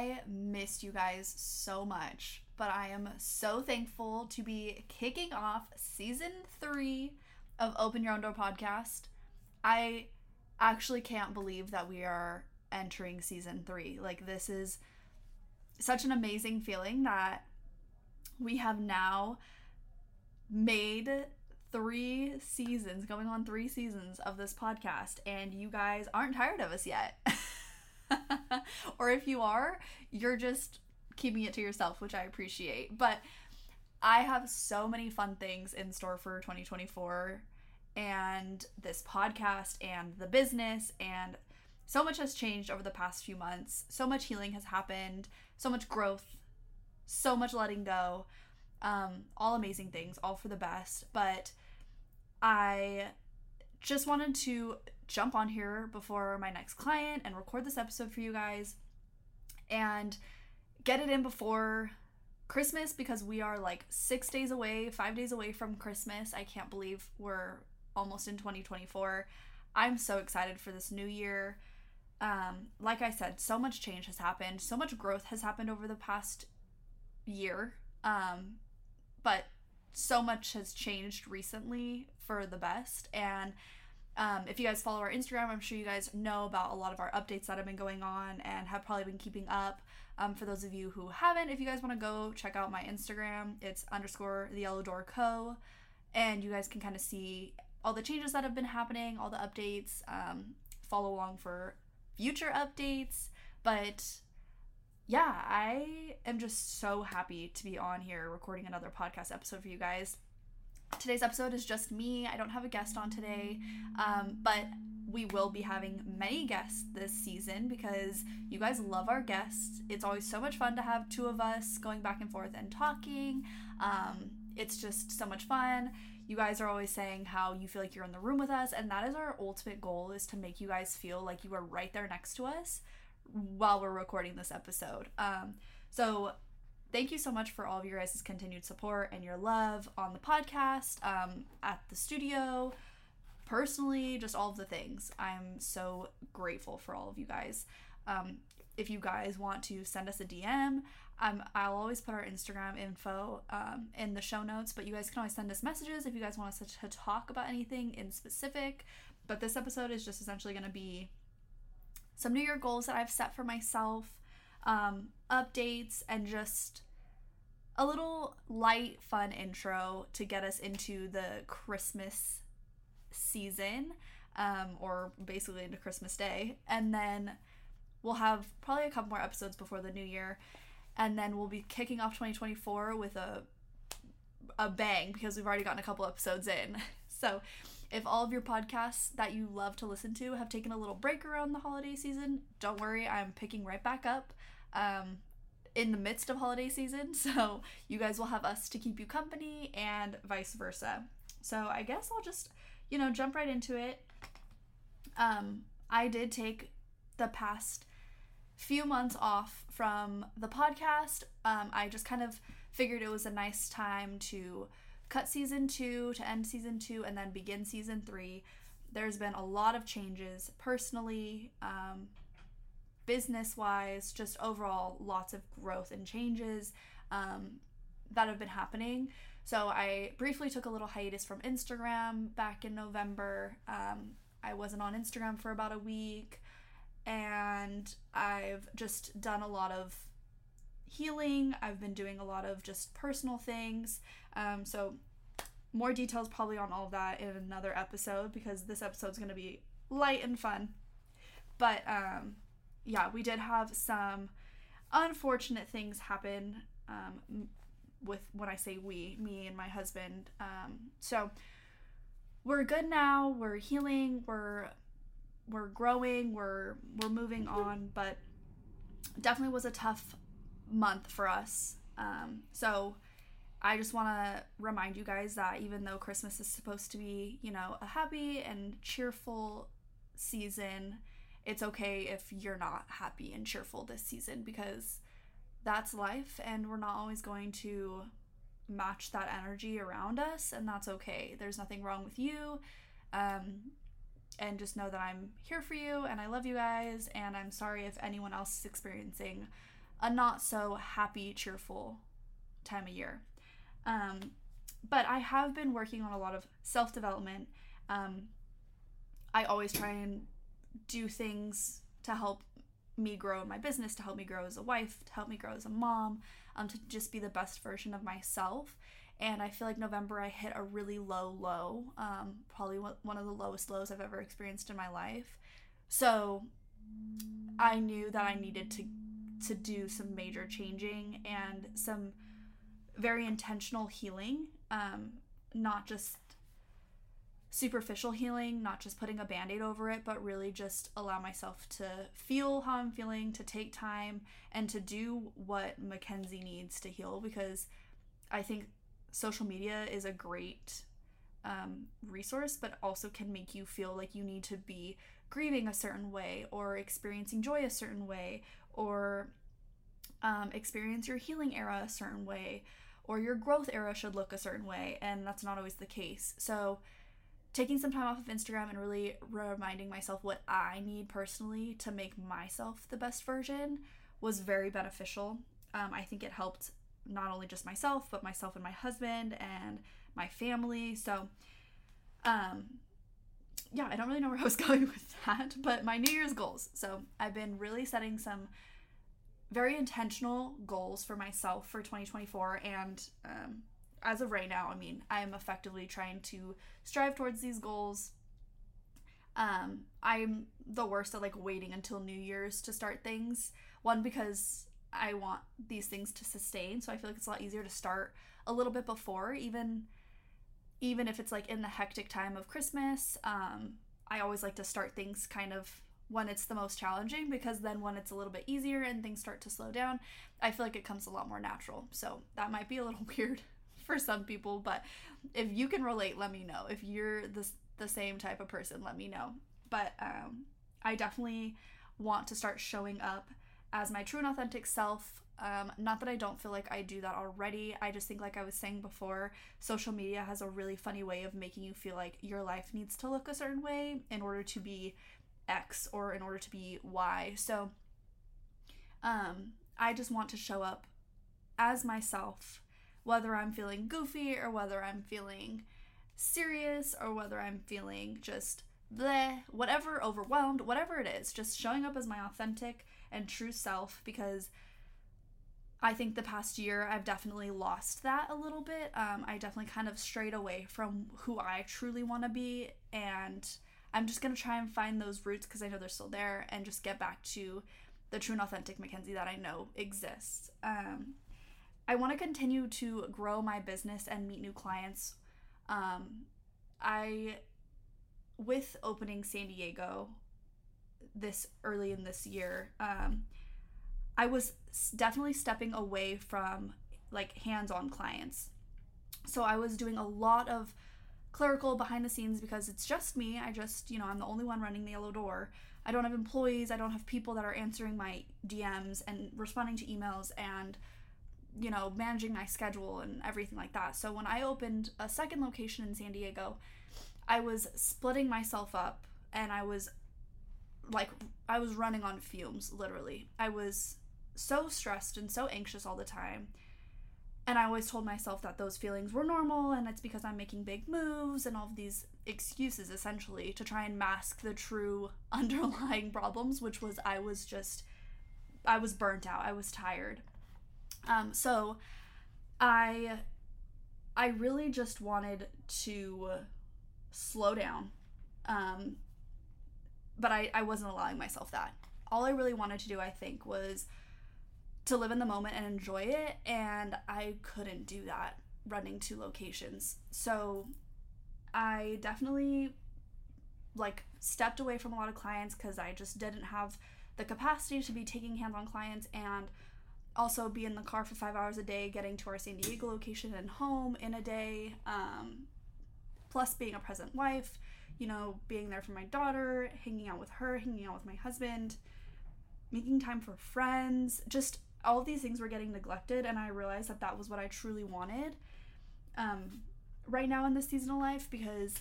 I missed you guys so much, but I am so thankful to be kicking off season three of Open Your Own Door podcast. I actually can't believe that we are entering season three. Like, this is such an amazing feeling that we have now made three seasons, going on three seasons of this podcast, and you guys aren't tired of us yet. or if you are, you're just keeping it to yourself, which I appreciate. But I have so many fun things in store for 2024 and this podcast and the business and so much has changed over the past few months. So much healing has happened, so much growth, so much letting go. Um, all amazing things, all for the best. But I just wanted to jump on here before my next client and record this episode for you guys and get it in before Christmas because we are like six days away, five days away from Christmas. I can't believe we're almost in 2024. I'm so excited for this new year. Um, like I said, so much change has happened, so much growth has happened over the past year. Um, but so much has changed recently for the best. And um, if you guys follow our Instagram, I'm sure you guys know about a lot of our updates that have been going on and have probably been keeping up. Um, for those of you who haven't, if you guys want to go check out my Instagram, it's underscore the yellow door co. And you guys can kind of see all the changes that have been happening, all the updates, um, follow along for future updates. But yeah, I am just so happy to be on here recording another podcast episode for you guys. Today's episode is just me. I don't have a guest on today, um, but we will be having many guests this season because you guys love our guests. It's always so much fun to have two of us going back and forth and talking. Um, it's just so much fun. You guys are always saying how you feel like you're in the room with us, and that is our ultimate goal is to make you guys feel like you are right there next to us while we're recording this episode. Um, so thank you so much for all of your guys' continued support and your love on the podcast, um, at the studio, personally, just all of the things. I'm so grateful for all of you guys. Um, if you guys want to send us a DM, um, I'll always put our Instagram info um, in the show notes, but you guys can always send us messages if you guys want us to, to talk about anything in specific. But this episode is just essentially going to be some New Year goals that I've set for myself, um, updates, and just a little light, fun intro to get us into the Christmas season, um, or basically into Christmas Day. And then we'll have probably a couple more episodes before the new year. And then we'll be kicking off 2024 with a a bang because we've already gotten a couple episodes in. So, if all of your podcasts that you love to listen to have taken a little break around the holiday season, don't worry, I'm picking right back up. Um, in the midst of holiday season, so you guys will have us to keep you company and vice versa. So I guess I'll just, you know, jump right into it. Um, I did take the past few months off from the podcast. Um, I just kind of figured it was a nice time to cut season two, to end season two, and then begin season three. There's been a lot of changes personally, um, business wise, just overall, lots of growth and changes um, that have been happening. So I briefly took a little hiatus from Instagram back in November. Um, I wasn't on Instagram for about a week, and I've just done a lot of healing. I've been doing a lot of just personal things. Um, so more details probably on all of that in another episode because this episode's going to be light and fun. But um, yeah, we did have some unfortunate things happen um, with when I say we, me and my husband. Um, so we're good now. We're healing. We're we're growing. We're we're moving on. But definitely was a tough month for us. Um, so I just want to remind you guys that even though Christmas is supposed to be, you know, a happy and cheerful season, it's okay if you're not happy and cheerful this season because that's life and we're not always going to match that energy around us and that's okay. There's nothing wrong with you. Um, and just know that I'm here for you and I love you guys. And I'm sorry if anyone else is experiencing a not so happy, cheerful time of year. Um, but I have been working on a lot of self development. Um, I always try and do things to help me grow in my business, to help me grow as a wife, to help me grow as a mom, um, to just be the best version of myself. And I feel like November I hit a really low low, um, probably one of the lowest lows I've ever experienced in my life. So I knew that I needed to to do some major changing and some very intentional healing, um, not just superficial healing, not just putting a band aid over it, but really just allow myself to feel how I'm feeling, to take time, and to do what Mackenzye needs to heal because I think social media is a great um, resource, but also can make you feel like you need to be grieving a certain way or experiencing joy a certain way or um, experience your healing era a certain way or your growth era should look a certain way, and that's not always the case. So, taking some time off of Instagram and really reminding myself what I need personally to make myself the best version was very beneficial. Um, I think it helped not only just myself, but myself and my husband and my family. So, um, yeah, I don't really know where I was going with that, but my New Year's goals. So, I've been really setting some very intentional goals for myself for 2024 and um, as of right now i mean i am effectively trying to strive towards these goals. Um, i'm the worst at like waiting until new year's to start things. One because i want these things to sustain so i feel like it's a lot easier to start a little bit before even even if it's like in the hectic time of christmas. Um, i always like to start things kind of when it's the most challenging because then when it's a little bit easier and things start to slow down, I feel like it comes a lot more natural. So that might be a little weird for some people, but if you can relate, let me know. If you're the the same type of person, let me know. But um, I definitely want to start showing up as my true and authentic self. Um, not that I don't feel like I do that already. I just think, like I was saying before, social media has a really funny way of making you feel like your life needs to look a certain way in order to be X or in order to be Y. So um, I just want to show up as myself, whether I'm feeling goofy or whether I'm feeling serious or whether I'm feeling just bleh, whatever, overwhelmed, whatever it is, just showing up as my authentic and true self because I think the past year I've definitely lost that a little bit. Um, I definitely kind of strayed away from who I truly want to be and I'm just gonna try and find those roots because I know they're still there and just get back to the true and authentic Mackenzye that I know exists. Um, I want to continue to grow my business and meet new clients. Um, I, with opening San Diego this early in this year, um, I was definitely stepping away from like hands on clients. So I was doing a lot of clerical behind the scenes because it's just me. I just, you know, I'm the only one running the yellow door. I don't have employees. I don't have people that are answering my DMs and responding to emails and, you know, managing my schedule and everything like that. So when I opened a second location in San Diego, I was splitting myself up and I was like, I was running on fumes, literally. I was so stressed and so anxious all the time and I always told myself that those feelings were normal and it's because I'm making big moves and all of these excuses essentially to try and mask the true underlying problems, which was I was just, I was burnt out. I was tired. Um, so I, I really just wanted to slow down. Um, but I, I wasn't allowing myself that. All I really wanted to do, I think, was to live in the moment and enjoy it and I couldn't do that running two locations. So I definitely like stepped away from a lot of clients cuz I just didn't have the capacity to be taking hands-on clients and also be in the car for 5 hours a day getting to our San Diego location and home in a day um, plus being a present wife, you know, being there for my daughter, hanging out with her, hanging out with my husband, making time for friends, just all of these things were getting neglected and i realized that that was what i truly wanted um, right now in this season of life because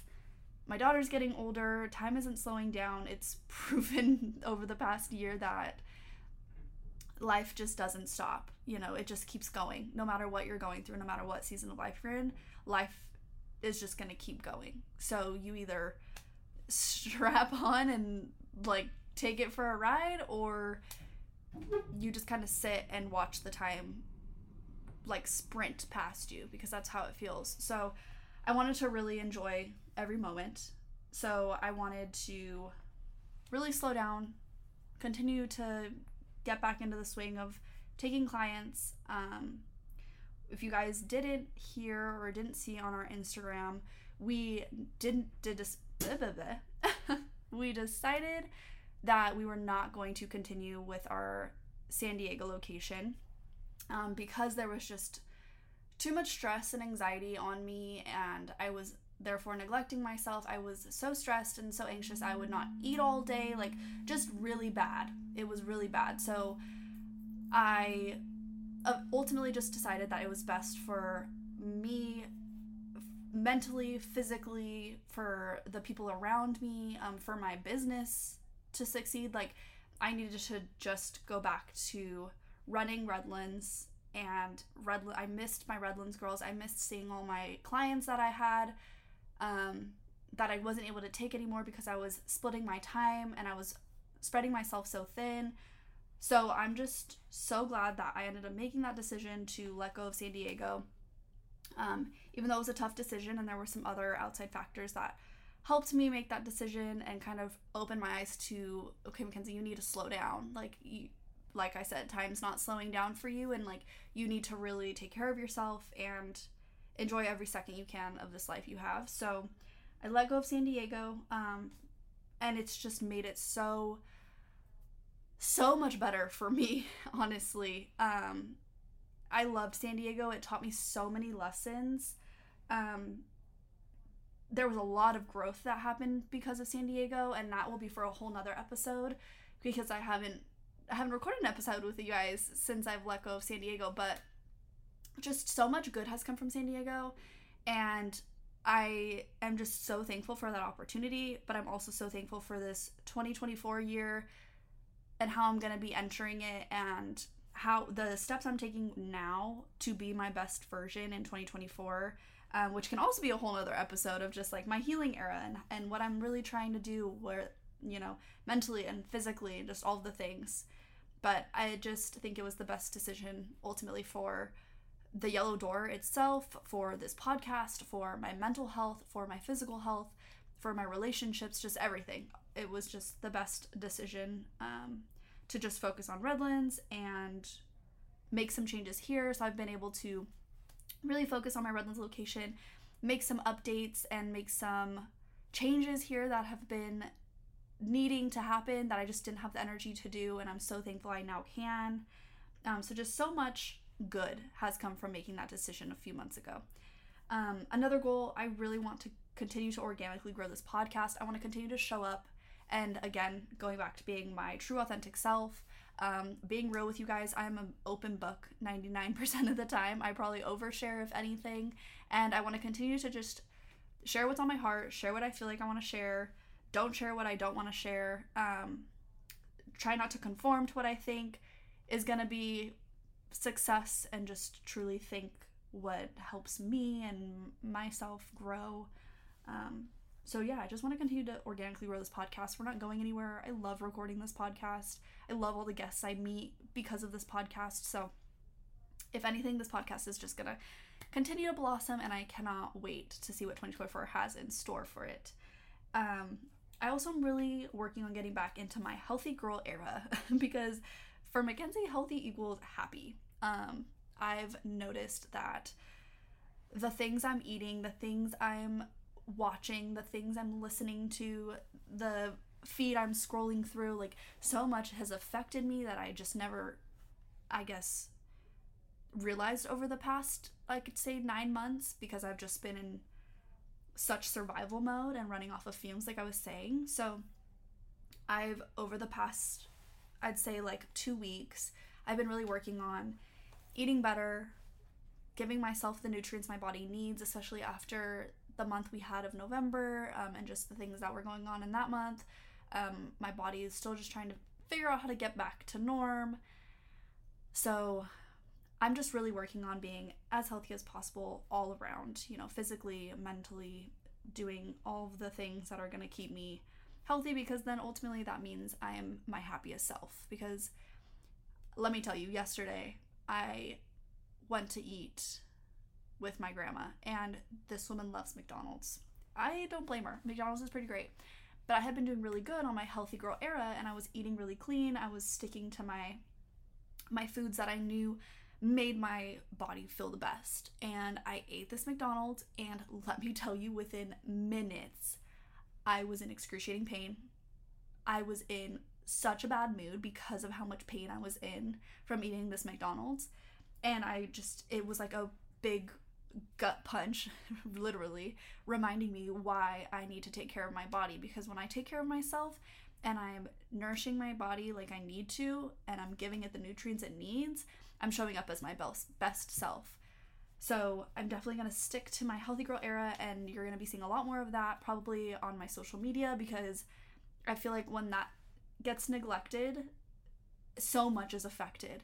my daughter's getting older, time isn't slowing down. It's proven over the past year that life just doesn't stop. You know, it just keeps going. No matter what you're going through, no matter what season of life you're in, life is just going to keep going. So you either strap on and like take it for a ride or you just kind of sit and watch the time like sprint past you because that's how it feels. So I wanted to really enjoy every moment. So I wanted to really slow down, continue to get back into the swing of taking clients. Um, if you guys didn't hear or didn't see on our Instagram, we didn't did we decided that we were not going to continue with our San Diego location um, because there was just too much stress and anxiety on me, and I was therefore neglecting myself. I was so stressed and so anxious. I would not eat all day, like just really bad. It was really bad. So I uh, ultimately just decided that it was best for me mentally, physically, for the people around me, um, for my business to succeed. Like, I needed to just go back to running Redlands and Redland. I missed my Redlands girls. I missed seeing all my clients that I had. Um, that I wasn't able to take anymore because I was splitting my time and I was spreading myself so thin. So I'm just so glad that I ended up making that decision to let go of San Diego. Um, even though it was a tough decision and there were some other outside factors that helped me make that decision and kind of open my eyes to okay mackenzye you need to slow down like you, like i said time's not slowing down for you and like you need to really take care of yourself and enjoy every second you can of this life you have. So i let go of san diego um, and it's just made it so so much better for me honestly. Um, i loved san diego. It taught me so many lessons. Um, there was a lot of growth that happened because of San Diego, and that will be for a whole nother episode because I haven't I haven't recorded an episode with you guys since I've let go of San Diego, but just so much good has come from San Diego and I am just so thankful for that opportunity, but I'm also so thankful for this 2024 year and how I'm going to be entering it and how the steps I'm taking now to be my best version in 2024 um, which can also be a whole other episode of just like my healing era and, and what I'm really trying to do where, you know, mentally and physically and just all the things. But I just think it was the best decision ultimately for the yellow door itself, for this podcast, for my mental health, for my physical health, for my relationships, just everything. It was just the best decision um, to just focus on Redlands and make some changes here. So I've been able to really focus on my Redlands location, make some updates and make some changes here that have been needing to happen that I just didn't have the energy to do, and I'm so thankful I now can. Um, so, just so much good has come from making that decision a few months ago. Um, another goal I really want to continue to organically grow this podcast. I want to continue to show up and again, going back to being my true authentic self, um, being real with you guys, I'm an open book 99% of the time. I probably overshare if anything, and I want to continue to just share what's on my heart, share what I feel like I want to share, don't share what I don't want to share. Um, try not to conform to what I think is going to be success and just truly think what helps me and myself grow. Um, so yeah, I just want to continue to organically grow this podcast. We're not going anywhere. I love recording this podcast. I love all the guests I meet because of this podcast. So if anything, this podcast is just gonna continue to blossom, and I cannot wait to see what 2024 has in store for it. Um, I also am really working on getting back into my healthy girl era because for Mackenzye, healthy equals happy. Um, I've noticed that the things I'm eating, the things I'm watching, the things I'm listening to, the feed I'm scrolling through, like so much has affected me that I just never, I guess, realized over the past, I could say, nine months because I've just been in such survival mode and running off of fumes, like I was saying. So I've, over the past, I'd say like two weeks, I've been really working on eating better, giving myself the nutrients my body needs, especially after the month we had of November um, and just the things that were going on in that month. Um, my body is still just trying to figure out how to get back to norm. So I'm just really working on being as healthy as possible all around, you know, physically, mentally, doing all of the things that are going to keep me healthy because then ultimately that means I am my happiest self. Because let me tell you, yesterday I went to eat with my grandma, and this woman loves McDonald's. I don't blame her. McDonald's is pretty great. But I had been doing really good on my healthy girl era and I was eating really clean. I was sticking to my my foods that I knew made my body feel the best. And I ate this McDonald's and let me tell you within minutes I was in excruciating pain. I was in such a bad mood because of how much pain I was in from eating this McDonald's. And I just, it was like a big gut punch, literally, reminding me why I need to take care of my body. Because when I take care of myself and I'm nourishing my body like I need to, and I'm giving it the nutrients it needs, I'm showing up as my best, self. So I'm definitely going to stick to my healthy girl era, and you're going to be seeing a lot more of that probably on my social media because I feel like when that gets neglected, so much is affected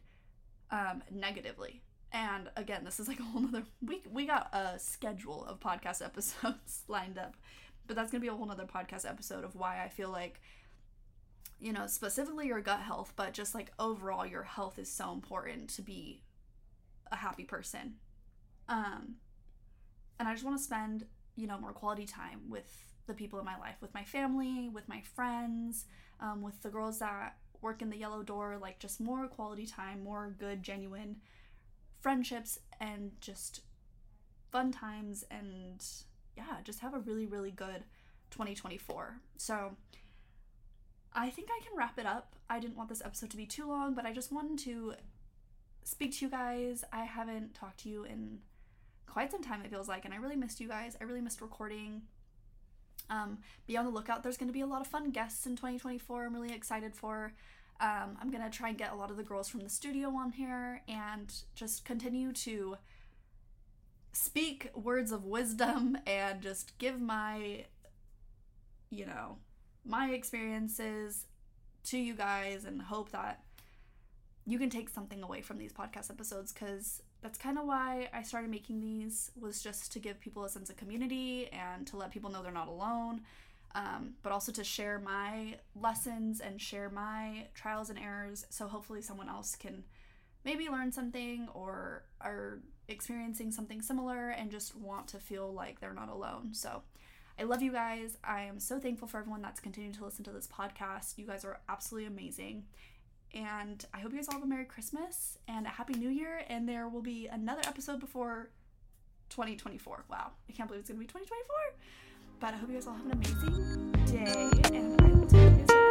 um, negatively and again, this is like a whole nother we we got a schedule of podcast episodes lined up. But that's gonna be a whole nother podcast episode of why I feel like you know, specifically your gut health, but just like overall your health is so important to be a happy person. Um and I just want to spend, you know, more quality time with the people in my life, with my family, with my friends, um, with the girls that work in the yellow door, like just more quality time, more good, genuine friendships and just fun times and yeah, just have a really, really good 2024. So I think I can wrap it up. I didn't want this episode to be too long, but I just wanted to speak to you guys. I haven't talked to you in quite some time, it feels like, and I really missed you guys. I really missed recording. Um, be on the lookout. There's going to be a lot of fun guests in 2024. I'm really excited for. Um, I'm gonna try and get a lot of the girls from the studio on here and just continue to speak words of wisdom and just give my, you know, my experiences to you guys and hope that you can take something away from these podcast episodes because that's kind of why I started making these was just to give people a sense of community and to let people know they're not alone um, but also to share my lessons and share my trials and errors so hopefully someone else can maybe learn something or are experiencing something similar and just want to feel like they're not alone. So I love you guys. I am so thankful for everyone that's continuing to listen to this podcast. You guys are absolutely amazing. And I hope you guys all have a Merry Christmas and a Happy New Year. And there will be another episode before 2024. Wow, I can't believe it's going to be 2024. But I hope you guys all have an amazing day, and I will talk to you